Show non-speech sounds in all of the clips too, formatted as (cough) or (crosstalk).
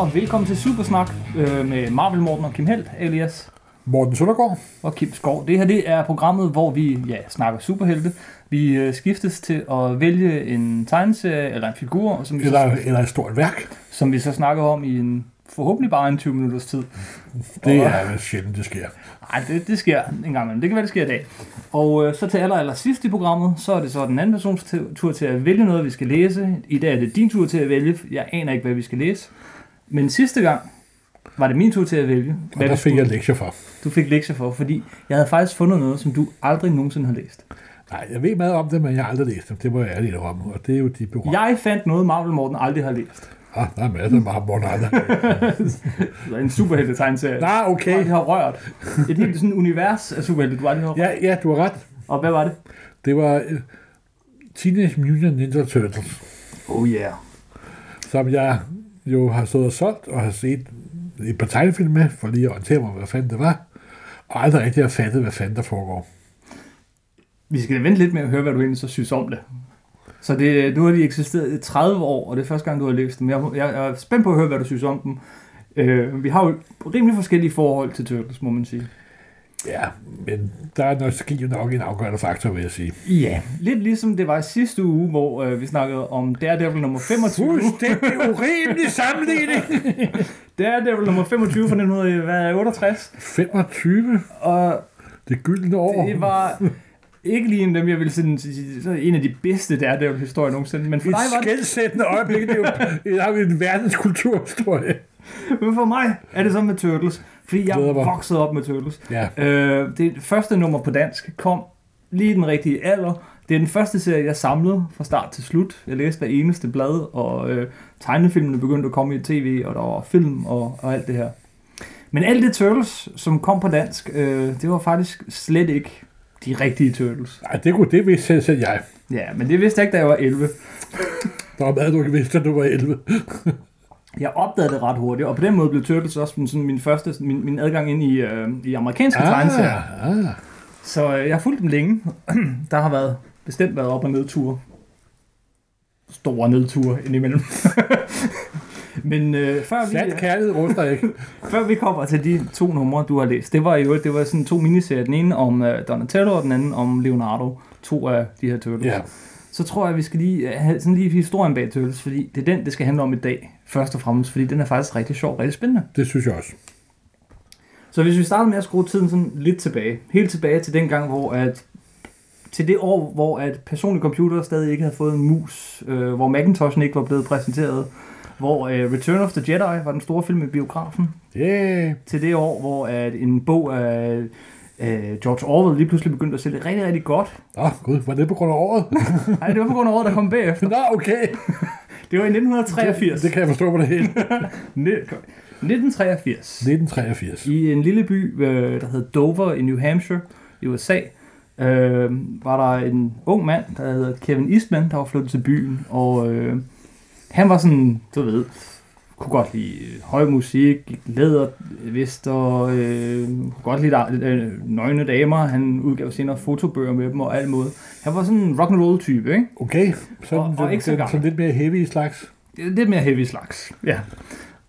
og velkommen til Supersnak øh, med Marvel Morten og Kim Helt, alias Morten Søndergaard. og Kim Skov. Det her det er programmet, hvor vi ja, snakker superhelte. Vi øh, skiftes til at vælge en tegneserie eller en figur, som vi, så, Eller, eller et stort værk. som vi så snakker om i en forhåbentlig bare en 20 minutters tid. Det Og- er sjældent, det sker. Nej, det, det sker en gang imellem. Det kan være, det sker i dag. Og øh, så til aller, aller sidst i programmet, så er det så den anden persons tur til at vælge noget, vi skal læse. I dag er det din tur til at vælge. Jeg aner ikke, hvad vi skal læse. Men sidste gang var det min tur til at vælge. Og Hvad der det fik jeg lektier for. Du fik lektier for, fordi jeg havde faktisk fundet noget, som du aldrig nogensinde har læst. Nej, jeg ved meget om det, men jeg har aldrig læst dem. Det må jeg ærligt om. Og det er jo de berømte. Jeg fandt noget, Marvel Morten aldrig har læst. Ah, der er masser af meget Morten aldrig. Det er (laughs) en superhelte tegneserie. Nej, Du okay. aldrig har rørt. Et helt sådan univers af superhelte, du aldrig har rørt. Ja, ja, du har ret. Og hvad var det? Det var uh, Teenage Mutant Ninja Turtles, Oh yeah. som jeg jo har stået og solgt og har set et par tegnefilm med, for lige at orientere mig, hvad fanden det var. Og aldrig rigtig har fattet, hvad fanden der foregår. Vi skal vente lidt med at høre, hvad du egentlig så synes om det. Så det, nu har de eksisteret i 30 år, og det er første gang, du har læst dem. Jeg, jeg, jeg er spændt på at høre, hvad du synes om dem. Øh, vi har jo rimelig forskellige forhold til Turtles, må man sige. Ja, men der er nostalgi jo nok en afgørende faktor, vil jeg sige. Ja. Lidt ligesom det var i sidste uge, hvor øh, vi snakkede om Daredevil nummer 25. Fuldstændig urimelig sammenligning. (laughs) Daredevil nummer 25 fra 1968. 25, Og det gyldne år. det var ikke lige en af dem, jeg ville sådan, så en af de bedste Daredevil-historier nogensinde. Men for et dig var det skældsættende øjeblik. Det er jo det er jo en verdenskulturhistorie. (laughs) Men for mig er det så med Turtles, fordi jeg voksede op med Turtles. Ja, Øh, det første nummer på dansk kom lige den rigtige alder. Det er den første serie, jeg samlede fra start til slut. Jeg læste hver eneste blad, og øh, tegnefilmene begyndte at komme i tv, og der var film og, og alt det her. Men alt det Turtles, som kom på dansk, øh, det var faktisk slet ikke de rigtige Turtles. Ej, det kunne det vidste selv, selv jeg. Ja, men det vidste jeg ikke, da jeg var 11. Der var meget, du ikke vidste, at du var 11. (laughs) Jeg opdagede det ret hurtigt, og på den måde blev Turtles også min- sådan min første min, min adgang ind i, øh, i amerikanske ah. tegneserier. ah. Så øh, jeg har fulgt dem længe. (clears throat) Der har været bestemt været op- og nedture. Store nedture indimellem. (laughs) Men øh, før, vi, Sand kærlighed ruster ikke. (laughs) før vi kommer til de to numre, du har læst, det var jo det var sådan to miniserier. Den ene om øh, Donatello, og den anden om Leonardo. To af de her Turtles. Ja, Så tror jeg, vi skal lige øh, have sådan lige historien bag Turtles, fordi det er den, det skal handle om i dag. Først og fremmest, fordi den er faktisk rigtig sjov, rigtig spændende. det synes jeg også. Så hvis vi starter med at skrue tiden sådan lidt tilbage, helt tilbage til den gang, hvor at til det år, hvor at personlige computer stadig ikke havde fået en mus, øh, hvor Macintoshen ikke var blevet præsenteret, hvor øh, Return of the Jedi var den store film i biografen, Yeah. til det år, hvor at en bog af øh, George Orwell lige pludselig begyndte at sælge rigtig, rigtig godt. Åh, oh, gud, var det på grund af året? (laughs) Nej, det var på grund af året, der kom bagefter. Nå, okay. (laughs) Det var i 1983. Det kan jeg forstå på det hele. Ne- 1983. 1983. I en lille by, øh, der hed Dover i New Hampshire i USA, øh, var der en ung mand, der hed Kevin Eastman, der var flyttet til byen, og øh, han var sådan, du ved, kunne godt lide øh, høj musik, gik læder, vester, øh, kunne godt lide øh, nøgne damer, han udgav senere fotobøger med dem og alt måde. Han var sådan en rock and roll type, ikke? Okay, så Og- og ikke så den, sådan lidt mere heavy slags. lidt mere heavy slags. Ja.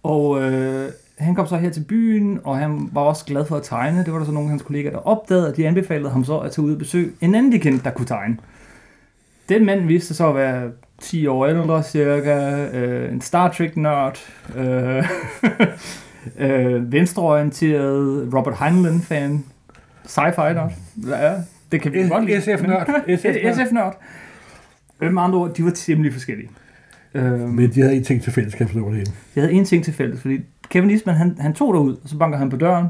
Og øh, han kom så her til byen, og han var også glad for at tegne. Det var der så nogle af hans kollegaer, der opdagede, og de anbefalede ham så at tage ud og besøge en anden, de kendte, der kunne tegne. Den mand viste sig så at være 10 år ældre cirka, øh, en Star Trek-nørd, øh, (laughs) øh, venstreorienteret Robert Heinlein-fan, sci-fi-nørd. Ja, det kan vi godt lide. SF-nørd. SF-nørd. SF-nørd. (laughs) Med andre ord, de var temmelig forskellige. Øh, Men de havde en ting til fælles, kan jeg forstå det hele. jeg havde en ting til fælles, fordi Kevin Eastman, han, han tog derud, og så banker han på døren,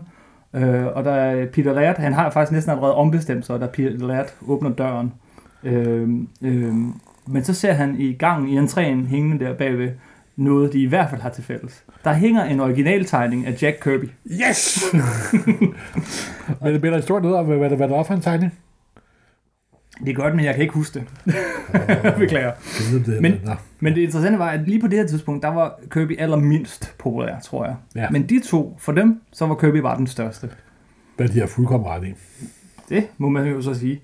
øh, og der er Peter Laird, han har faktisk næsten allerede ombestemt sig, da Peter Laird åbner døren. Øh, øh, men så ser han i gangen i entréen hængende der bagved, noget de i hvert fald har til fælles. Der hænger en originaltegning af Jack Kirby. Yes! (laughs) Men det bliver der stort noget om, hvad, hvad, der var for en tegning. Det er godt, men jeg kan ikke huske det. (laughs) Beklager. Men-. Men det interessante var, at lige på det her tidspunkt, der var Kirby allermindst populær, tror jeg. Ja. Men de to, for dem, så var Kirby bare den største. Hvad de har fuldkommen ret i. Det må man jo så sige.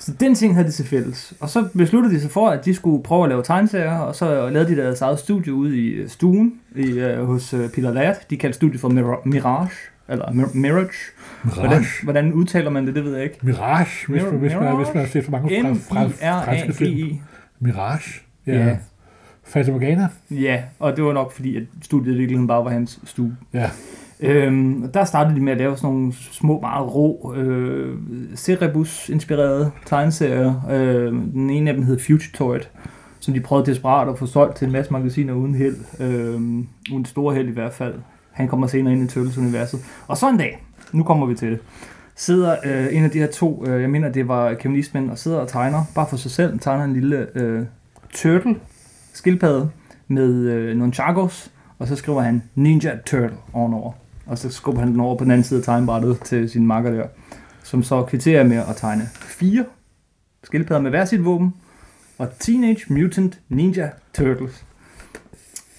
Så den ting havde de til fælles. Og så besluttede de sig for, at de skulle prøve at lave tegneserier, og så lavede de deres eget studie ude i øh, stuen i, uh, hos uh, Peter Laird. De kaldte studiet for Mir- Mirage, eller Mir- Mirage. Hvordan, Mirage. hvordan udtaler man det, det ved jeg ikke. Mirage, hvis, Mir- hvis, man, Mirage? hvis man har set for mange fra, fra, franske film. M-I-R-A-G-E. Mirage. Ja. Ja. Fata Morgana. Ja, og det var nok fordi, at studiet i virkeligheden bare var hans stue. Ja. Øhm, der startede de med at lave sådan nogle små, meget rå, øh, Cerebus-inspirerede tegneserier. Øh, den ene af dem hed Fugitoid, som de prøvede desperat at få solgt til en masse magasiner uden held. Øh, uden store held i hvert fald. Han kommer senere ind i Turtles-universet. Og så en dag, nu kommer vi til det, sidder øh, en af de her to, øh, jeg mener det var Kevin Eastman, og sidder og tegner, bare for sig selv, tegner en lille øh, turtle, skildpadde, med øh, nogle chagos, og så skriver han Ninja Turtle ovenover. Og så skubber han den over på den anden side af tegnbrættet til sin makker der, som så kvitterer med at tegne fire skildpadder med hver sit våben, og Teenage Mutant Ninja Turtles.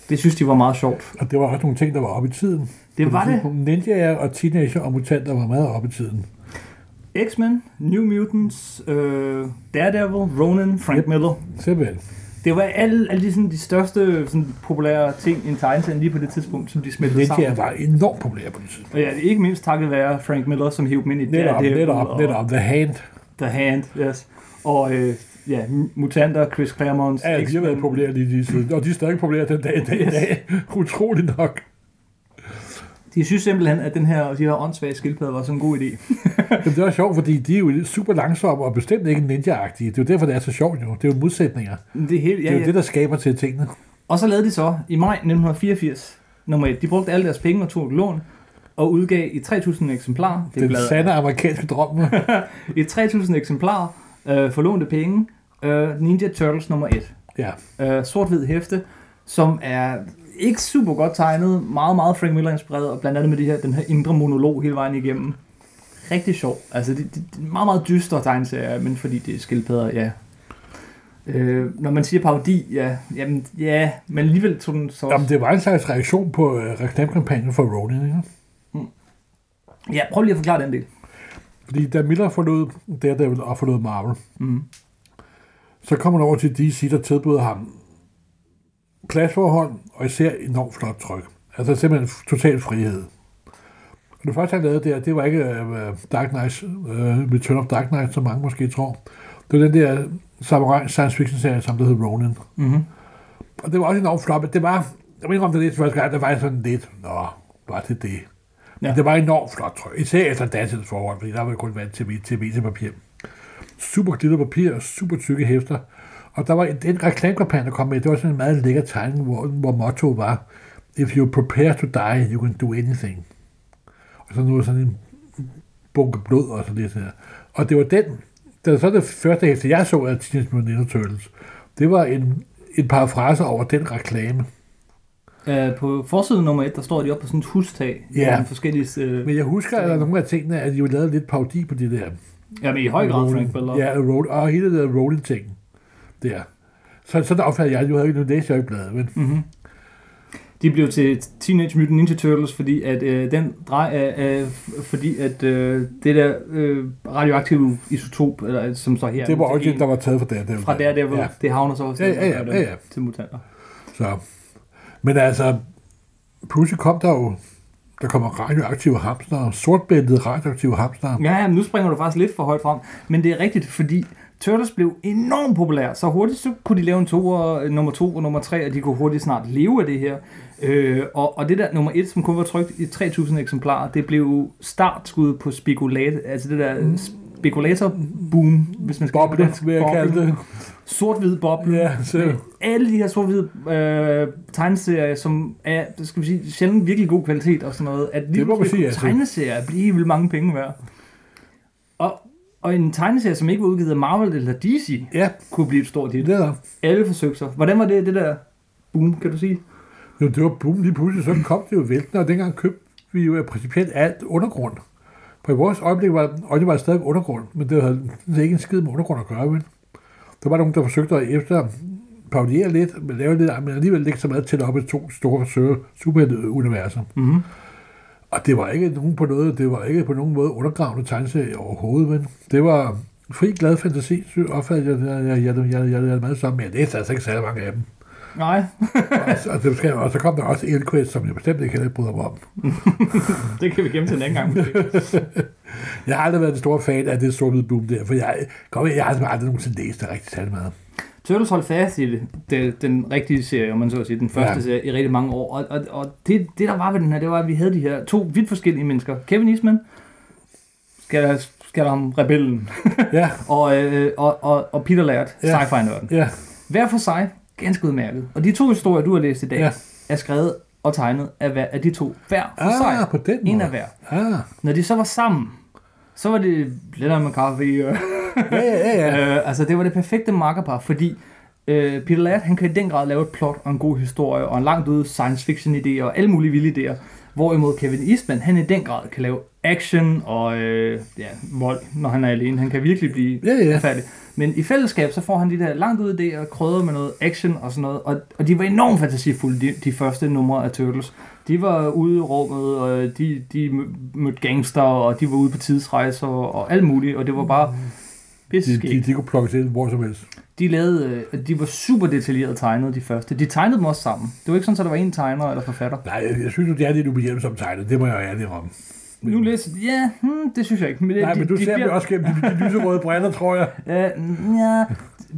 Det synes de var meget sjovt. Og det var også nogle ting, der var oppe i tiden. Det var det. Ninjaer og teenager og mutanter var meget oppe i tiden. X-Men, New Mutants, øh, Daredevil, Ronin, Frank Yep. Miller. Simpelthen. Det var alle, alle de, sådan, de største sådan, populære ting i en tegneserie lige på det tidspunkt, som de smeltede sammen. Ninjaer var enormt populære på det tidspunkt. Og ja, ikke mindst takket være Frank Miller, som hævde dem ind i Netop, Daredevil netop, og netop. The Hand. The Hand, yes. Og øh, ja, mutanter, Chris Claremont, Ja, de har været populære lige lige siden. Og de er stadig populære den dag i dag. Yes. dag. (laughs) Utroligt nok. De synes simpelthen, at den her, de her åndssvage skildpadder var sådan en god idé. (laughs) Men det er sjovt, fordi de er jo super langsomme og bestemt ikke ninja-agtige. Det er jo derfor, det er så sjovt jo. Det er jo modsætninger. Det er helt, Det ja, er jo ja. det, der skaber til tingene. Og så lavede de så i maj 1984 nummer 1. De brugte alle deres penge og tog et lån og udgav i 3.000 eksemplarer. Det er Den sande amerikanske drøm. (laughs) I 3.000 eksemplarer øh, for lånte penge. Øh, Ninja Turtles nummer 1. ja. øh, sort-hvid hæfte, som er ikke super godt tegnet, meget, meget Frank Miller inspireret, og blandt andet med de her, den her indre monolog hele vejen igennem. Rigtig sjov. Altså, det, det, det er meget, meget dystre tegneserier, men fordi det er skildpadder, ja. Øh, når man siger parodi, ja, jamen, ja, men alligevel tog den så... Jamen, det var en slags reaktion på øh, reklamekampagnen for Ronin. Ikke? Ja, prøv lige at forklare den del. Fordi da Miller forlod Daredevil og forlod Marvel, Mm. så kom han over til DC, der tilbød ham pladsforhold og især enormt flot tryk. Altså simpelthen total frihed. Og det første, han lavede der, det var ikke uh, Dark Knight, uh, Return of Dark Knight, som mange måske tror. Det var den der samurai science fiction serie, som der hed Ronin. Mm-hmm. Og det var også enormt flot, men det var, jeg ikke om det lidt første gang, det var sådan lidt, nå, var det det? Ja. Ja. Det var enormt flot tryk, især efter dansens forhold, fordi der var jeg kun vant til, til PC-papir. Super glitter papir og super tykke hæfter. Og der var en, den reklamekampagne, der kom med, det var sådan en meget lækker tegning, hvor, hvor motto var, If you prepare to die, you can do anything. Og så noget sådan en bunke blod og sådan lidt. Der. Og det var den, det var så det første hæfte, jeg så af Teenage Mutant Ninja Turtles. Det var en, en parafrase over den reklame. Øh, på forsiden nummer 1, der står de oppe på sådan et hustag. Ja. Med forskellige... Øh, Men jeg husker, at der er nogle af tingene, at de jo lavede lidt parodi på det der. ja, men i høj grad Frank. Ja, roll, og hele det der rolling ting der. Så sådan opfattede jeg, du havde ikke nu læst jeg bladet, men Mm-hmm. De blev til Teenage Mutant Ninja Turtles, fordi at øh, den drej, øh, øh, fordi at øh, det der øh, radioaktive isotop, eller som så her det var en- der var taget fra der. fra der, der Ja. det havner så også Ja, ja, ja, ja, ja. til mutanter. Så. Men altså, pludselig kom der jo, der kommer radioaktive hamster, sortbæltede radioaktive hamster. Ja, ja, nu springer du faktisk lidt for højt frem, men det er rigtigt, fordi Turtles blev enormt populær. Så hurtigt så kunne de lave en to, nummer to og nummer tre, og de kunne hurtigt snart leve af det her. Øh, og, og det der nummer et, som kun var trykt i 3000 eksemplarer, det blev startskud på spekulat, altså det der spekulator boom, hvis man skal Boble, vil jeg kalde det. Sort-hvid boble. Ja, så, Alle de her sort-hvide øh, tegneserier, som er, skal vi sige, sjældent virkelig god kvalitet og sådan noget, at lige Det må man sige, tegneserier blive vildt mange penge værd. Og, en tegneserie, som ikke var udgivet af Marvel eller DC, ja, kunne blive et stort hit. det der. Alle forsøgte sig. Hvordan var det, det der boom, kan du sige? Jo, det var boom, lige pludselig, så kom det jo væltende, og dengang købte vi jo principielt alt undergrund. For i vores øjeblik var, og det var stadig undergrund, men det havde set ikke en skid med undergrund at gøre, vel? Der var nogen, der forsøgte at efter parodiere lidt, men lave lidt, men alligevel ikke så meget til op i to store søge superhelte-universer. Mm-hmm. Og det var ikke nogen på noget, det var ikke på nogen måde undergravende tegneserie overhovedet, men det var fri, glad fantasi, opfattede jeg, jeg, jeg, jeg, jeg, jeg, jeg meget sammen med. Det er altså ikke særlig mange af dem. Nej, og, så, og, det skal, og så kom der også Elquest, som jeg bestemt ikke heller bryder mig om. (laughs) det kan vi gemme til en anden gang. Jeg har aldrig været den store fan af det sorte boom der, for jeg, kom, jeg har aldrig nogensinde læst det rigtig særlig meget. Turtles holdt fast i det, det, den rigtige serie, om man så at sige, den første Ja. serie i rigtig mange år. Og, og, og det, det, der var ved den her, det var, at vi havde de her to vidt forskellige mennesker. Kevin Eastman, skal der, skal der ham rebellen, (laughs) Ja, (laughs) og, øh, og, og, og Peter Laird, Ja. sci-fi-nørden. ja, Hver for sig, ganske udmærket. Og de to historier, du har læst i dag, Ja. er skrevet og tegnet af, hver, af de to hver for ah, sig. på den måde. En af hver. Ah, Når de så var sammen, så var det Lennon McCarthy og ja, ja, ja. ja. Øh, altså, det var det perfekte makkerpar, fordi øh, Peter Laird, han kan i den grad lave et plot og en god historie, og en langt ude science fiction idéer og alle mulige vilde idéer. Hvorimod Kevin Eastman, han i den grad kan lave action og øh, ja, vold, når han er alene. Han kan virkelig blive Ja, ja. færdig. Men i fællesskab, så får han de der langt ude idéer, krydret med noget action og sådan noget. Og, og de var enormt fantasifulde, de, de første numre af Turtles. De var ude i rummet, og de, de mø- mødte gangster, og de var ude på tidsrejser og, og alt muligt. Og det var bare De, pisseskægt. de, de kunne plukkes ind hvor som helst. De lavede, øh, de var super detaljeret tegnet, de første. De tegnede dem også sammen. Det var ikke sådan, at der var en tegner eller forfatter. Nej, jeg, jeg synes jo, det er lidt ubehjælpsomt tegnet. Det må jeg jo ærlig om. Nu læser ja, hmm, det synes jeg ikke. Men, det- Nej, de, men du de ser jo også gennem de, de lyserøde (laughs) briller, tror jeg. Øh, ja,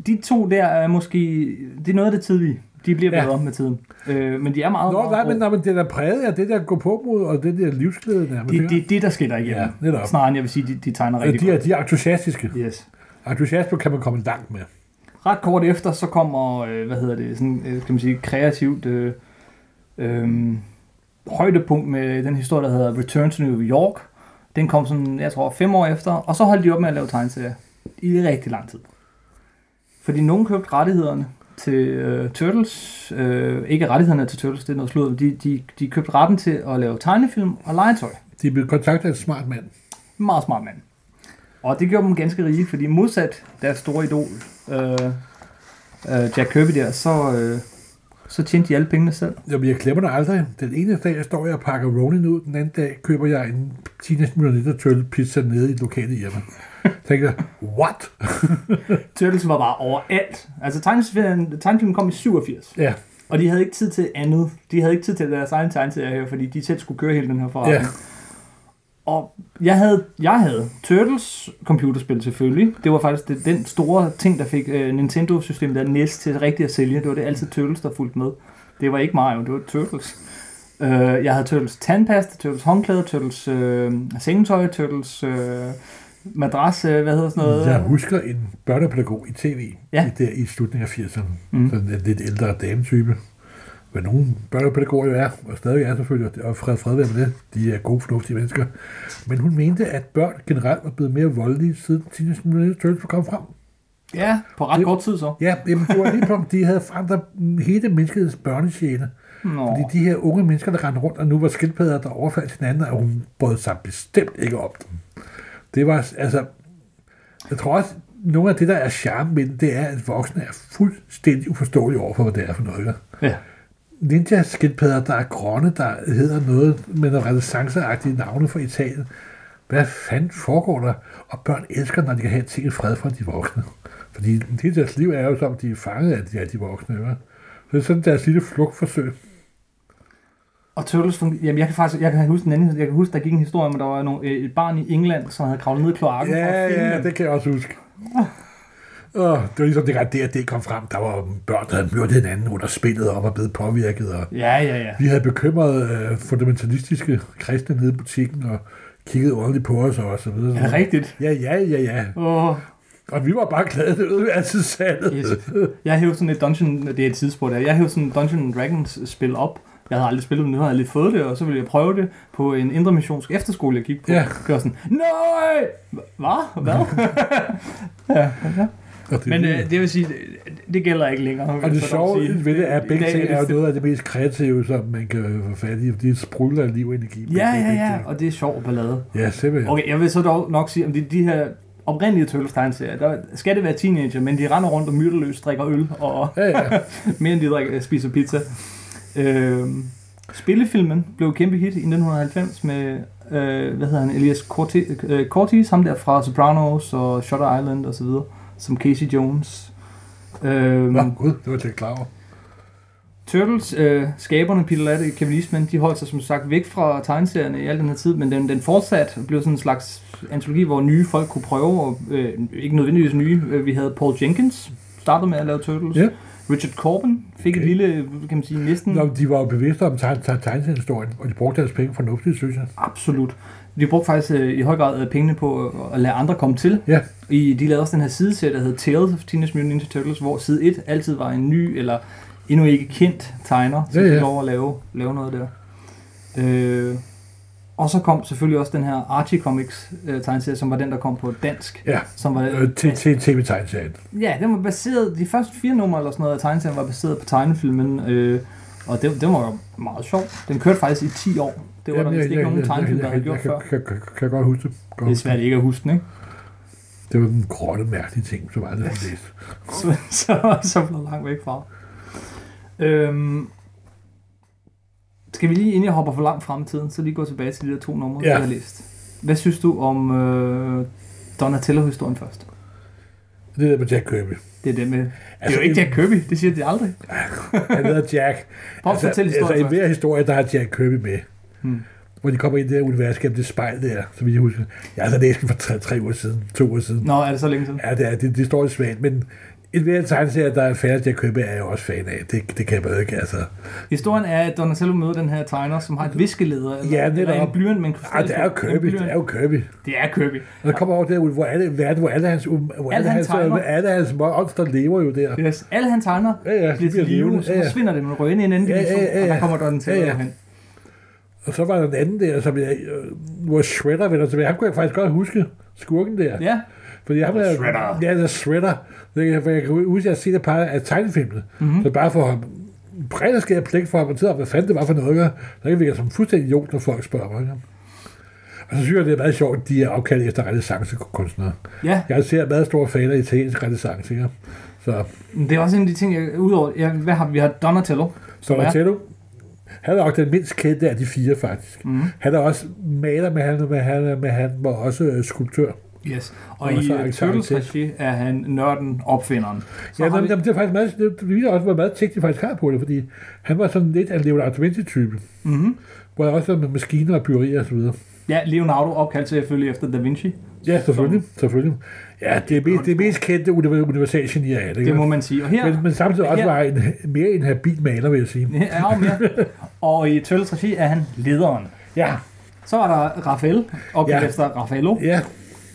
de to der er måske... Det er noget af det tidlige. De bliver Ja. bedre med tiden. Øh, men de er meget... Nå, meget nej, men, nej, men det er da præget af det der gå på mod, og det der livsglæde nærmest. de, ikke? de, de, der skiller igennem. Ja, netop. Snarere end jeg vil sige, de, de tegner rigtig de, er, godt. de er entusiastiske. Yes. Entusiasme kan man komme langt med. Ret kort efter, så kommer, øh, hvad hedder det, sådan, øh, kan man sige, kreativt øh, øh, højdepunkt med den historie, der hedder Return to New York. Den kom sådan, jeg tror, fem år efter, og så holdt de op med at lave tegneserier i rigtig lang tid. Fordi nogen købte rettighederne til øh, Turtles, øh, ikke rettighederne til Turtles, det er noget slået, de, de, de købte retten til at lave tegnefilm og legetøj. De blev kontaktet af en smart mand. Meget smart mand. Og det gjorde dem ganske rige, fordi modsat deres store idol, øh, øh, Jack Kirby der, så, øh, så tjente de alle pengene selv. Jamen, jeg glemmer det aldrig. Den ene dag står jeg og pakker Ronin ud, den anden dag køber jeg en Teenage Mutant Ninja Turtle pizza nede i lokale hjemme. tænker jeg, what? (laughs) Turtles var bare overalt. Altså tegnefilmen, tegnefilmen kom i 87, Ja, og de havde ikke tid til andet. De havde ikke tid til deres egen tegneserie her, fordi de selv skulle køre hele den her forretning. Ja. Og jeg havde, jeg havde Turtles computerspil selvfølgelig. Det var faktisk det, den store ting, der fik uh, Nintendo-systemet der NES til rigtigt at sælge. Det var det altid Turtles, der fulgte med. Det var ikke Mario, det var Turtles. Uh, jeg havde Turtles tandpasta, Turtles håndklæder, Turtles uh, sengetøj, Turtles uh, madras, uh, hvad hedder sådan noget? jeg husker en børnepædagog i tv Ja. i, der, i slutningen af 80'erne. Mm. Mm. Sådan en lidt ældre dametype. Hvad nogle børnepædagoger jo er, og stadig er selvfølgelig, og fred, fred med det. De er gode, fornuftige mennesker. Men hun mente, at børn generelt var blevet mere voldelige, siden Teenage Mutant Turtles kom frem. Ja, på ret Det- kort tid så. Ja, jamen, det var lige på, de havde forandret hele menneskets børnesjæle. Nå. Fordi de her unge mennesker, der rendte rundt, og nu var skildpadder, der overfaldt hinanden, og hun brød sig bestemt ikke op dem. Det var, altså, jeg tror også, nogle af det, der er charme med den, det er, at voksne er fuldstændig uforståelige over for, hvad det er for noget. Ja. Ninja skildpadder, der er grønne, der hedder noget med nogle renaissanceagtige navne fra Italien. Hvad fanden foregår der? Og børn elsker, når de kan have ting i fred fra de voksne. Fordi hele deres liv er jo som, de er fanget af de, af de voksne. Ikke? Så det er sådan deres lille flugtforsøg. Og Turtles fungerer, jamen jeg kan faktisk, jeg kan huske en anden, jeg kan huske, der gik en historie om, at der var nogle, øh, et barn i England, som havde kravlet ned i kloakken Ja, ja, det kan jeg også huske. (laughs) Oh, det var ligesom det, det, det kom frem. Der var børn, der havde myrdet hinanden under spillet og var blevet påvirket. Og Ja, ja, ja. vi havde bekymrede øh, fundamentalistiske kristne nede i butikken og kiggede ordentligt på os og så videre. Er det rigtigt? Ja, ja, ja, ja. Åh, Og vi var bare glade, det øde altid salget. yes. Jeg hævde sådan et Dungeon, det er et tidspunkt der, jeg hævde sådan et Dungeon Dragons spil op. Jeg havde aldrig spillet, men nu havde jeg lidt fået det, og så ville jeg prøve det på en indre missionsk efterskole, jeg gik på. Ja. Det var sådan, nej! Hvad? Hvad? (laughs) ja, ja. Det, Men øh, det vil sige, det, det gælder ikke længere. og det sjove ved det er, at begge ting er jo det- noget af det mest kreative, som man kan få fat i. De sprudler liv og energi. Ja, ja, ja, og det er sjov ballade. Ja, simpelthen. Okay, jeg vil så dog nok sige, om de, de her oprindelige Turtles tegneserier, der skal det være teenager, men de render rundt og myrdeløst drikker øl, og Ja, ja. (laughs) mere end de drikker, spiser pizza. Øhm, spillefilmen blev et kæmpe hit i 1990 med øh, hvad hedder han, Elias Cortez, øh, Cortez, ham der fra Sopranos og Shutter Island og så videre, som Casey Jones. Øh, Nå, gud, det var ikke klar over. Turtles, øh, skaberne Peter Latte og Kevin Eastman, de holdt sig som sagt væk fra tegneserierne i al den her tid, men den, den fortsat blev sådan en slags antologi, hvor nye folk kunne prøve, og øh, ikke nødvendigvis nye. Øh, Vi havde Paul Jenkins, startede med at lave Turtles. Ja. Richard Corbin fik okay. et lille, kan man sige, næsten... Nå, de var jo bevidste om tegn- tegn- tegneseriehistorien, og de brugte deres penge fornuftigt, synes jeg. Absolut. De brugte faktisk øh, i høj grad øh, pengene på at lade andre komme til. Ja. I, de lavede også den her sideserie, der hed Tales of Teenage Mutant Ninja Turtles, hvor side 1 altid var en ny eller endnu ikke kendt tegner, som Ja, ja, lov at lave, lave noget der. Øh, og så kom selvfølgelig også den her Archie Comics øh, tegneserie, som var den, der kom på dansk. Ja, Som var, øh, til, til tv-tegneserien. ja, den var baseret, de første fire numre eller sådan noget af tegneserien var baseret på tegnefilmen, øh, og det, det var jo meget sjovt. Den kørte faktisk i 10 år. Det var der vist ikke nogen tegnefilm, der havde gjort jeg, før. jeg, jeg, jeg, kan godt huske det. Godt Det er svært ikke at huske den, ikke? Det var en grotte mærkelige ting, som aldrig har læst. (laughs) så, så, så blev langt væk fra. Øhm, skal vi lige, inden jeg hopper for langt frem i tiden, så lige gå tilbage til de der to numre, ja. jeg har læst. Hvad synes du om øh, Donatello-historien først? Det der med Jack Kirby. Det er det med... Det er Altså, jo ikke Jack Kirby, det siger de aldrig. Han hedder Jack. Prøv at fortælle altså, historien i hver historie, der har Jack Kirby med. Hmm. Hvor de kommer ind i det her univers gennem det spejl der, vidt jeg husker. Jeg har altså læst den for tre, tre uger siden, to uger siden. Nå, er det så længe siden? Ja, det, er, det, det står lidt svagt, men en hver tegneserie, der er færdig Jack Kirby, er jeg også fan af. Det, det kan jeg bare ikke, altså. Historien er, at Donatello møder den her tegner, som har et viskeleder, eller, Ja, eller en blyant med en krystal. Ej, det er jo. Kirby, det er jo Kirby. Det er Kirby. Og der kommer over der, hvor alle, hvor alle hans, hvor Alle alle, hans hans, tegner. alle hans monster lever jo der. Yes. Alle han tegner Ja, ja, bliver til live, så Ja, ja. forsvinder det, men ryger ind i en anden Ja, ja, dimension, ja, og der ja. kommer Donatello Ja, ja. hen. Og så var der en anden der, som jeg, øh, hvor Shredder vender tilbage. Ham kunne jeg faktisk godt huske, skurken der. Ja, Fordi ham er, Shredder. Ja, der er Shredder. For jeg kan huske, at jeg har set et par af tegnefilmene. Mhm. Mm-hmm. Så bare for bredt skære pligt for ham, og tidligere, hvad fanden det var for noget, så kan vi som fuldstændig idiot, når folk spørger mig. Ikke? Og så synes jeg, det er meget sjovt, at de er opkaldt efter renaissancekunstnere. ja. Jeg er ser meget store fan af italiensk renaissance, ikke? Så, Det er også en af de ting, jeg, udover, ja, hvad har vi? Har Donatello. Donatello, han er nok den mindst kendte af de fire, faktisk. Mm. Han er også maler, men han, men han, men han var også øh, skulptør. Yes. Og, Og i arkitekt. Turtles regi er han nørden, opfinderen. Så Ja, men, vi, jamen, det er faktisk meget, det viser også, hvor meget tægt de faktisk har på det, fordi han var sådan lidt af Leonardo da Vinci-type, mm-hmm. hvor der også var med maskiner og byggerier og så videre. Ja, Leonardo opkaldt selvfølgelig efter Da Vinci. Ja, selvfølgelig, selvfølgelig. Ja, det er mest, det mest kendte univer- universalgenier af det, ikke? Det må man sige. Og her men, men samtidig også her- var en, mere en habil maler, vil jeg sige. er jo mere. Og i Turtles regi er han lederen. Ja, Så er der Raphael, opkaldt Ja. efter Raffaello, ja.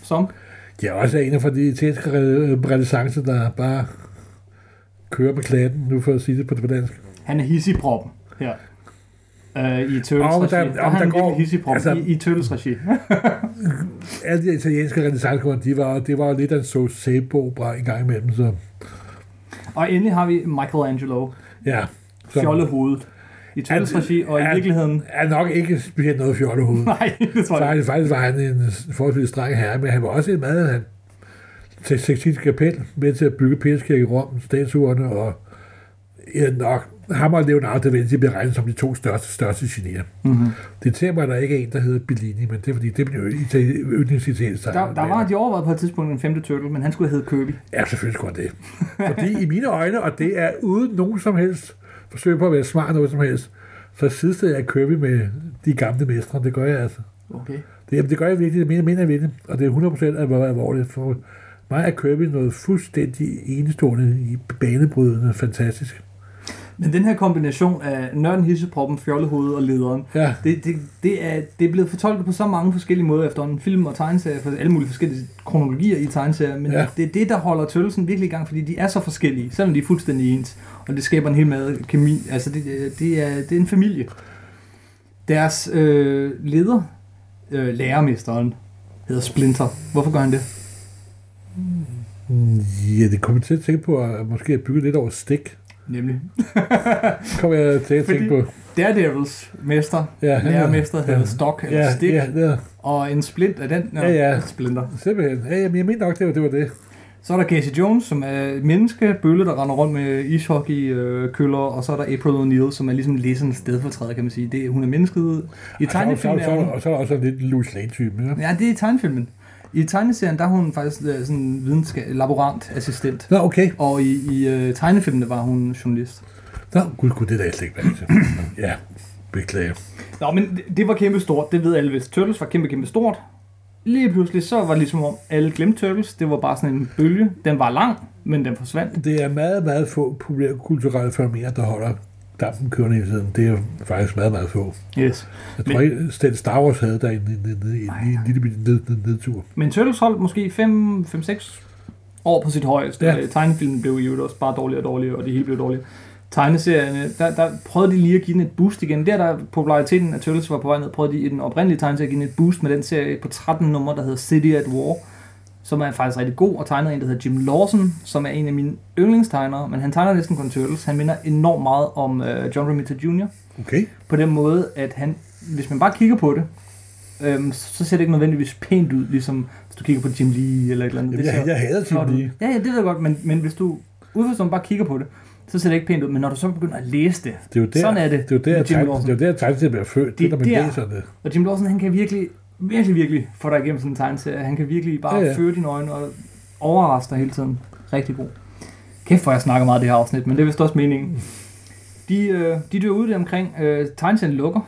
Som Det er også en af de italienske re- renaissance, der bare kører med klatten, nu for at sige det på det dansk. han er hissigproppen her. Uh, I Turtles Og regi. der- Der, der, er der går- hissigprop altså- i, i Turtles regi. (laughs) Alle de italienske renaissance de var, det var lidt af en så opera en gang imellem, så og endelig har vi Michelangelo, ja. Fjollehovedet. I Er- regi, og i er- virkeligheden... er nok ikke specielt noget fjollehoved. (laughs) Nej, det tror jeg ikke. Faktisk, var han en forholdsvis streng herre, men han var også en meget han, til Sextinsk kapel med til at bygge Pederskirke i Rom, statuerne og ja, nok ham og Leonardo da Vinci bliver regnet som de to største, største genier. Mm-hmm. Det tænker mig, der ikke er en, der hedder Bellini, men det er fordi, det min yndlingsitaliensk Der, der var de overvejet på et tidspunkt en femte turtle, men han skulle hedde Kirby. Ja, selvfølgelig skulle det. Fordi i mine øjne, og det er uden nogen som helst forsøg på at være smart noget som helst, så sidestiller jeg Kirby med de gamle mestre. Det gør jeg altså. Okay. Det, jamen, det gør jeg virkelig, det mener, mener jeg virkelig. Og det er 100% af, hvor alvorligt. For mig er Kirby noget fuldstændig enestående, i banebrydende, fantastisk. Men den her kombination af nørden, hisseproppen, fjollehovedet og lederen, Ja, det, det, det, er, det er blevet fortolket på så mange forskellige måder efter en film og tegneserier, for alle mulige forskellige kronologier i tegneserier, men Ja. det er det, der holder Tøllesen virkelig i gang, fordi de er så forskellige, selvom de er fuldstændig ens, og det skaber en hel masse kemi. Altså, det, det, er, det er en familie. Deres øh, leder, øh, lærermesteren, hedder Splinter. Hvorfor gør han det? Ja det kommer til at tænke på, at måske at bygge lidt over stik. Nemlig (laughs) Kommer jeg til at tænke på. Daredevils mester, Ja, lærermester, ja. hedder Stock eller Ja, Stick, ja, ja, og en splint af den, Ja, ja. Splinter. simpelthen. Ja, jamen, jeg mener nok, det var det. Var det. Så er der Casey Jones, som er menneske, bølle, der render rundt med ishockey-køller, og så er der April O'Neil, som er ligesom læserens stedfortræder, kan man sige. Det, hun er mennesket. I Og så, så, tegnefilmen så, er hun... og så er der også en lidt Louis Lane-type. Ja? Ja, det er i tegnefilmen. I tegneserien, der er hun faktisk øh, sådan en videnskab, laborant assistent. Nå, okay. Og i, i uh, tegnefilmene var hun journalist. Nå, gud, gud, det er da jeg slet ikke vant til. (laughs) Ja, beklager. Nå, men det- det var kæmpe stort. Det ved alle, hvis Turtles var kæmpe, kæmpe stort. Lige pludselig, så var det ligesom om alle glemte Turtles. Det var bare sådan en bølge. Den var lang, men den forsvandt. Det er meget, meget få populærkulturelle fænomener, der holder dampen kørende hele tiden. Det er faktisk meget, meget få. Yes. Jeg tror ikke, at Star Wars havde der en, en, en, en, en, en lille bitte ned, ned, nedtur. Men Turtles holdt måske 5-6 år på sit højeste. Ja. Tegnefilmen blev jo også bare dårligere og dårligere, og det hele blev dårligere. Tegneserierne, der, der prøvede de lige at give den et boost igen. Der, der populariteten af Turtles var på vej ned, prøvede de i den oprindelige tegneserie at give den et boost med den serie på 13 numre, der hedder City at War, som er faktisk rigtig god, og tegnet en, der hedder Jim Lawson, som er en af mine yndlingstegnere, men han tegner næsten kun Turtles. Han minder enormt meget om uh, John Romita Jr. Okay. på den måde, at han, hvis man bare kigger på det, øhm, så ser det ikke nødvendigvis pænt ud, ligesom hvis du kigger på Jim Lee eller et eller andet. Jamen, Det jeg, ser jeg hader flot Tim ud. lige. Ja, ja, det ved jeg godt, men, men hvis du udforstår bare kigger på det, så ser det ikke pænt ud. Men når du så begynder at læse det, Det er jo der, Sådan er det Det er jo der, Jim er der, tegneserien bliver født. Det, Det er, er når man der. læser det. og Jim Lawson, han kan virkelig, virkelig, virkelig få dig igennem sådan en tegneserie. Han kan virkelig bare Ja, ja, føre dine øjne og overraske dig hele tiden. Rigtig god. Kæft, hvor jeg snakker meget i det her afsnit, men det er vist også meningen. De, øh, de dør ud der omkring. Øh, tegneserien lukker.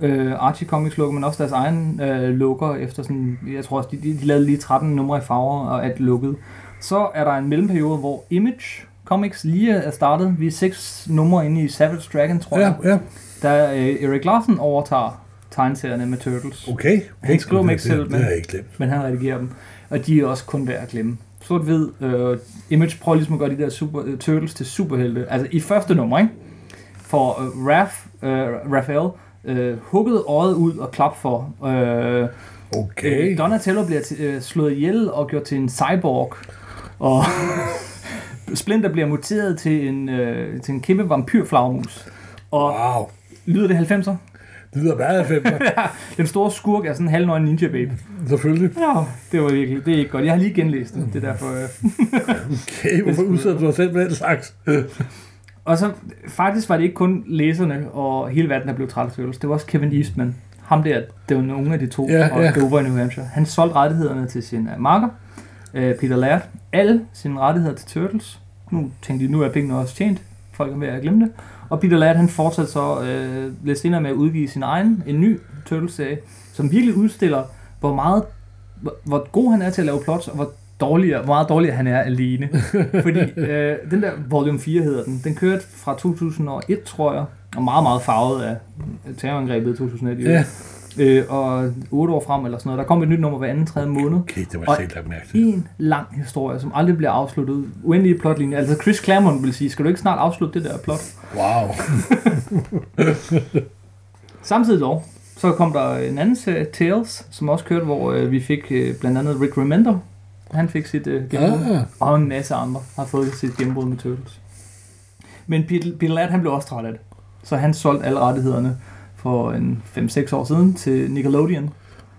Øh, Archie Comics lukker, men også deres egen øh, lukker efter sådan, jeg tror også, de, de, de lavede lige 13 numre i farver og alt lukket. Så er der en mellemperiode, hvor Image Comics lige er startet. Vi er seks numre inde i Savage Dragon, tror jeg. Ja, ja. Da øh, Erik Larsen overtager tegneserierne med Turtles. Okay. okay. Han skriver dem ikke selv, men- ikke. Men han redigerer dem. Og de er også kun værd at glemme. Sort-hvid. Øh, Image prøver ligesom at gøre de der super, uh, Turtles til superhelte. Altså i første nummer, ikke? For uh, Raph, uh, Raphael uh, hugget øjet ud og klap for. Uh, Okay. Øh, Donatello bliver t- øh, slået ihjel og gjort til en cyborg. Og (laughs) Splinter bliver muteret til en, øh, til en kæmpe vampyrflagmus. Og Wow. lyder det 90'er? Meget af femmer. Den store skurk er sådan en halvnøgen ninja babe. Selvfølgelig. Ja, det var virkelig, det er ikke godt. Jeg har lige genlæst det, det er derfor. Øh. Okay, hvorfor udsætter du dig selv med den slags? Og så faktisk var det ikke kun læserne og hele verden, der blev træt af Turtles. Det var også Kevin Eastman. Ham der, det var nogle af de to, Ja, og ja. Dover i New Hampshire. Han solgte rettighederne til sin uh, marker, uh, Peter Laird. Alle sine rettigheder til Turtles. Nu tænkte de, nu er pengene også tjent. Folk er ved at glemme det. Og Peter Laird, han fortsatte så uh, lidt senere med at udgive sin egen, en ny Turtles-serie, som virkelig udstiller, hvor meget, hvor, hvor god han er til at lave plots, og hvor dårligere, hvor meget dårligere han er alene. (laughs) Fordi øh, den der Volume 4 hedder den, den kørte fra 2001, tror jeg, og meget, meget farvet af terrorangrebet i 2001. Ja. Øh, og 8 år frem eller sådan noget. Der kom et nyt nummer hver anden, tredje måned. Okay, det var lagt mærke. En lang historie, som aldrig bliver afsluttet. Uendelige plotlinjer. Altså Chris Claremont vil sige, skal du ikke snart afslutte det der plot? Wow. (laughs) Samtidig dog, så kom der en anden serie, Tales, som også kørte, hvor øh, vi fik øh, blandt andet Rick Remender. Han fik sit øh, gennembrud. Ah, Og en masse andre har fået sit gennembrud med Turtles. Men Peter, Peter Laird, han blev også træt af det. Så han solgte alle rettighederne for en 5-6 år siden til Nickelodeon.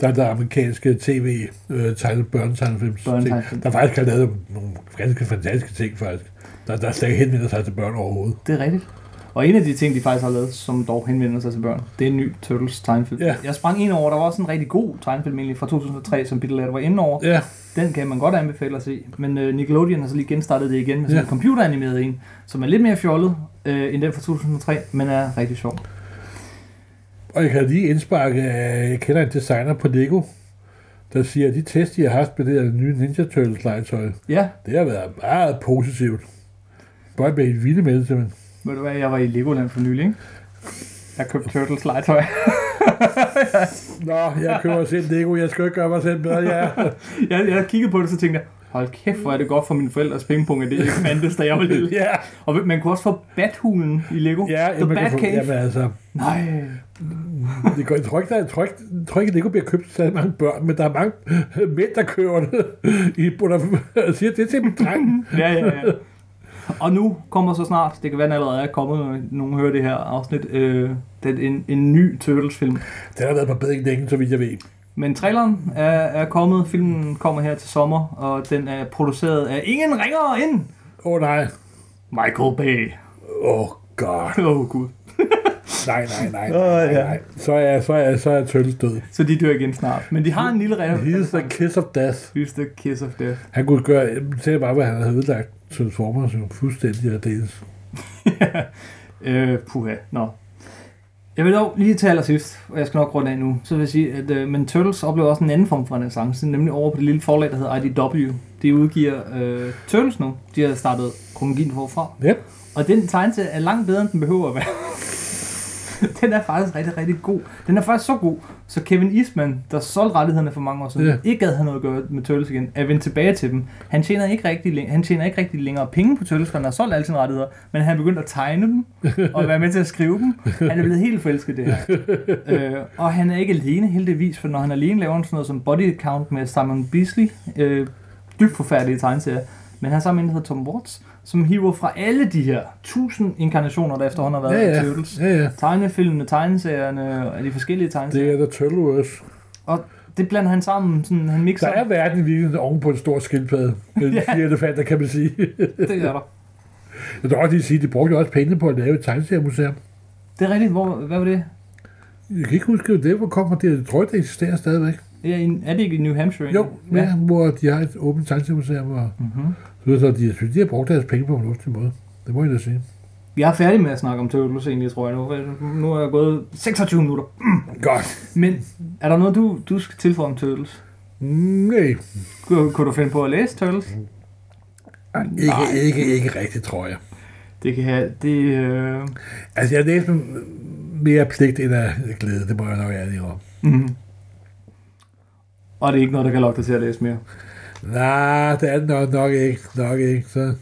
der er der amerikanske tv øh, tegnet børnetegnefilms. Børnetegnefilm. Der faktisk har lavet nogle ganske fantastiske ting, faktisk. Der, der slet ikke henvender sig til børn overhovedet. Det er rigtigt. Og en af de ting, de faktisk har lavet, som dog henvender sig til børn, det er en ny Turtles tegnefilm. Ja. Jeg sprang en over, der var også en rigtig god tegnefilm egentlig fra 2003, som Peter Laird var inde over. Ja, Den kan man godt anbefale at se. Men øh, Nickelodeon har så lige genstartet det igen med sådan Ja. en computeranimeret en, som er lidt mere fjollet øh, end den fra 2003, men er rigtig sjov. Og jeg kan lige indsparke, at jeg kender en designer på Lego, der siger, at de tests, de har haft med det her nye Ninja Turtles legetøj, Ja, det har været meget positivt. Bare med et vilde med det, simpelthen. Ved du hvad, jeg var i Legoland for nylig, ikke? Jeg købte Turtles legetøj. (laughs) Nå, jeg køber selv Lego, jeg skal ikke gøre mig selv bedre, ja. (laughs) jeg, jeg kiggede på det, så tænkte jeg, hold kæft, hvor er det godt for mine forældres pengepung, at det ikke fandtes, da jeg var lille. ja, Og man kunne også få Bathulen i Lego. ja, The man kan få, jamen altså, Nej. det går, jeg tror ikke, der, jeg tror ikke, jeg tror ikke, Lego bliver købt til mange børn, men der er mange mænd, der køber det i bunder, og siger, det til min dreng. Ja, ja, ja. Og nu kommer så snart, det kan være, den allerede er kommet, når nogen hører det her afsnit, øh, det er en, en ny Turtles-film. Den har været på bedring længe, så vidt jeg ved. Men traileren er, er kommet, filmen kommer her til sommer, og den er produceret af ingen ringere end Åh oh, nej. Michael Bay. Åh oh, god. Åh oh, gud. (laughs) Nej, nej, nej. Nej, ja. nej. Så er så er så er Turtles død. Så de dør igen snart. Men de har en lille regel. He's the kiss of death. He's the kiss of death. Han kunne gøre, tænk bare, hvad han havde udlagt Transformers jo fuldstændig af dels. (laughs) øh, puha. Nå. Jeg vil dog lige til allersidst, og jeg skal nok runde af nu, så vil jeg sige, at uh, men Turtles oplever også en anden form for renaissance, nemlig over på det lille forlag, der hedder IDW. De udgiver uh, Turtles nu. De har startet kronologien forfra. Yep. Og den tegneserie er langt bedre, end den behøver at være. (laughs) den er faktisk rigtig, rigtig god. Den er faktisk så god, så Kevin Eastman, der solgte rettighederne for mange år siden, yeah. ikke gad have noget at gøre med Turtles igen, er vendt tilbage til dem. Han tjener ikke rigtig, han tjener ikke rigtig længere penge på Turtles, for han har solgt alle sine rettigheder, men han er begyndt at tegne dem, og være med til at skrive dem. Han er blevet helt forelsket her. (laughs) øh, og han er ikke alene heldigvis, for når han alene laver sådan noget som Body Count med Simon Beasley, øh, dybt forfærdelige tegneserier, men han har sammen med der Tom Watts, som hiver fra alle de her tusind inkarnationer, der efterhånden har været Ja, ja. Turtles. Ja, ja. Tegnefilmene, tegneserierne og de forskellige tegneserier. Det er The Turtleverse. Og det blander han sammen, sådan, han Der mixer. er verden virkelig oven på en stor skildpadde. (laughs) Med Ja. fire elefanter, kan man sige. (laughs) Det er der. Jeg vil også lige sige, de brugte også penge på at lave et tegneseriemuseum. Det er rigtigt. Hvor, hvad var det? Jeg kan ikke huske, det hvor kommer det. Jeg tror, det eksisterer stadigvæk. Ja, i, er det ikke i New Hampshire? Jo, ja. ja hvor de har et åbent tegneseriemuseum. Og Mm-hmm. så, de, de har brugt deres penge på en fornuftig måde. Det må jeg da sige. Vi er færdige med at snakke om Turtles egentlig, tror jeg nu. Nu er jeg gået 26 minutter. Godt. Men er der noget, du, du skal tilføje om Turtles? Nej, Kunne, kunne du finde på at læse Turtles? ikke, ikke, ikke rigtigt, tror jeg. Det kan have... Det, øh... Altså, jeg læste mere pligt end af glæde. Det må jeg nok ærlig om. mm. Og det er ikke noget, der kan lokke dig til at læse mere. Nej, det er det nok, nok ikke. Nok ikke. Så,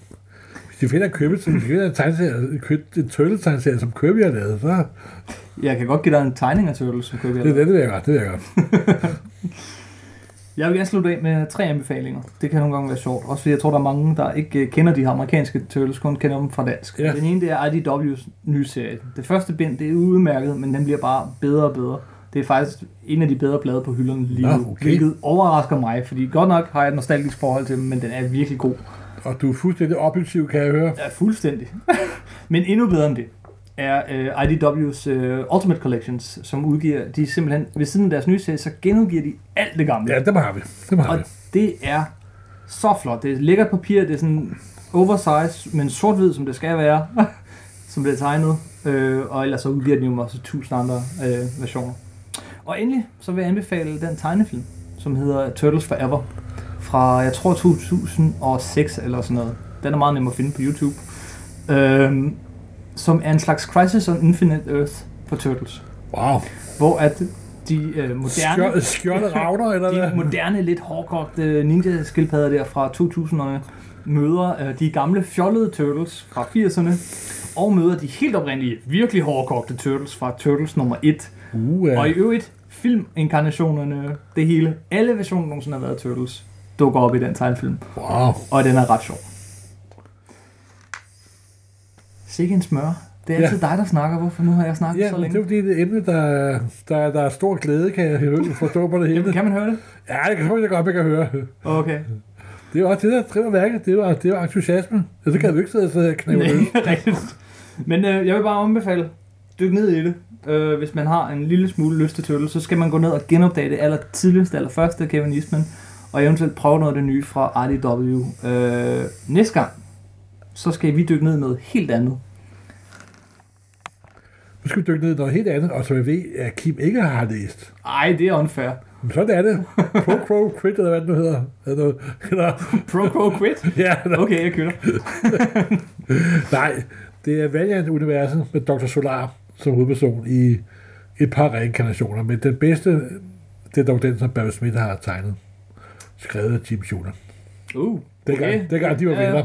hvis de finder købet, hvis de finder en tegneserie, en turtle-tegneserie, som Kirby har lavet, så Jeg kan godt give dig en tegning af Turtles, som køber det, det, det vil jeg godt. Det vil jeg godt. (laughs) Jeg vil gerne slutte af med tre anbefalinger. Det kan nogle gange være sjovt. Også fordi jeg tror, der er mange, der ikke øh, kender de amerikanske Turtles, kun kender dem fra dansk. Ja. Den ene, det er IDW's nye serie. Det første bind, det er udmærket, men den bliver bare bedre og bedre. Det er faktisk en af de bedre blade på hylderne lige nu, okay. hvilket overrasker mig, fordi godt nok har jeg et nostalgisk forhold til dem, men den er virkelig god. Og du er fuldstændig objektiv, kan jeg høre. Ja, fuldstændig. (laughs) men endnu bedre end det er uh, IDW's uh, Ultimate Collections, som udgiver, de simpelthen, ved siden af deres nye serie, så genudgiver de alt det gamle. Ja, dem har vi. Dem har Og vi. det er så flot. Det er lækkert papir, det er sådan oversize, men sort-hvid, som det skal være, (laughs) som det er tegnet. Øh, og ellers så udgiver den jo også tusind andre øh, versioner. Og endelig så vil jeg anbefale den tegnefilm, som hedder Turtles Forever, fra jeg tror 2006 eller sådan noget. Den er meget nem at finde på YouTube. Øh, som er en slags Crisis on Infinite Earth for Turtles. Wow. Hvor at de øh, moderne... Skjold, skjoldet (laughs) ravner, eller De hvad? moderne, lidt hårdkogte ninja-skildpadder der fra 2000'erne møder øh, de gamle fjollede Turtles fra 80'erne, og møder de helt oprindelige, virkelig hårdkogte Turtles fra Turtles nummer 1. Uh, Og i ja. øvrigt, filminkarnationerne, det hele, alle versioner der har været Turtles, dukker op i den tegnefilm, Wow. og den er ret sjov. Sikke en smør. Det er Ja. altid dig, der snakker. Hvorfor nu har jeg snakket Ja, så men det er længe? fordi, det er et emne, der, der, der er stor glæde, kan jeg høre- forstå på det hele. Jamen, kan man høre det? Ja, det kan jeg godt, jeg kan høre. Okay. Det er jo også det, der driver værket. Det var, det var entusiasme. Ja, så kan du ikke sidde og sidde og knæve (laughs) Nej, (laughs) rigtigt. Men øh, jeg vil bare anbefale, dyk ned i det. Øh, hvis man har en lille smule lyst til Turtles, så skal man gå ned og genopdage det aller tidligste, aller første Kevin Eastman, og eventuelt prøve noget af det nye fra RDW. Øh, næste gang, så skal vi dykke ned i noget helt andet. Nu skal vi dykke ned i noget helt andet, og så jeg ved, at Kim ikke har læst. Ej, det er unfair. Men sådan er det. Pro Crow Quit, eller hvad det nu hedder. Eller, eller, Pro Quit? (laughs) ja, eller, Okay, jeg kører. (laughs) nej, det er Valiant-universet med Dr. Solar som hovedperson i et par reinkarnationer. Men den bedste, det er dog den, som Barry Smith har tegnet. Skrevet af Jim Shooter. Uh, Det gør, det gør de var venner.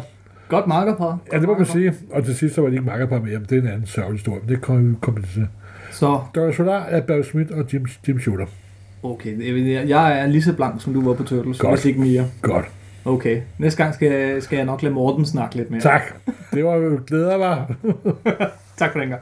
Godt markerpar. Ja, det må man sige. Og til sidst så var de ikke på mere, men det er en anden sørgelig historie. Men det kommer vi kommer til. Så, Dr. Solar er Barry Smith og Jim, Jim Shooter. Okay, jeg- er lige så blank, som du var på Turtles, Godt. hvis ikke mere. Godt. Okay, næste gang skal, skal jeg nok lade Morten snakke lidt mere. Tak. Det var jo glæder mig. (laughs) Tak for den gang.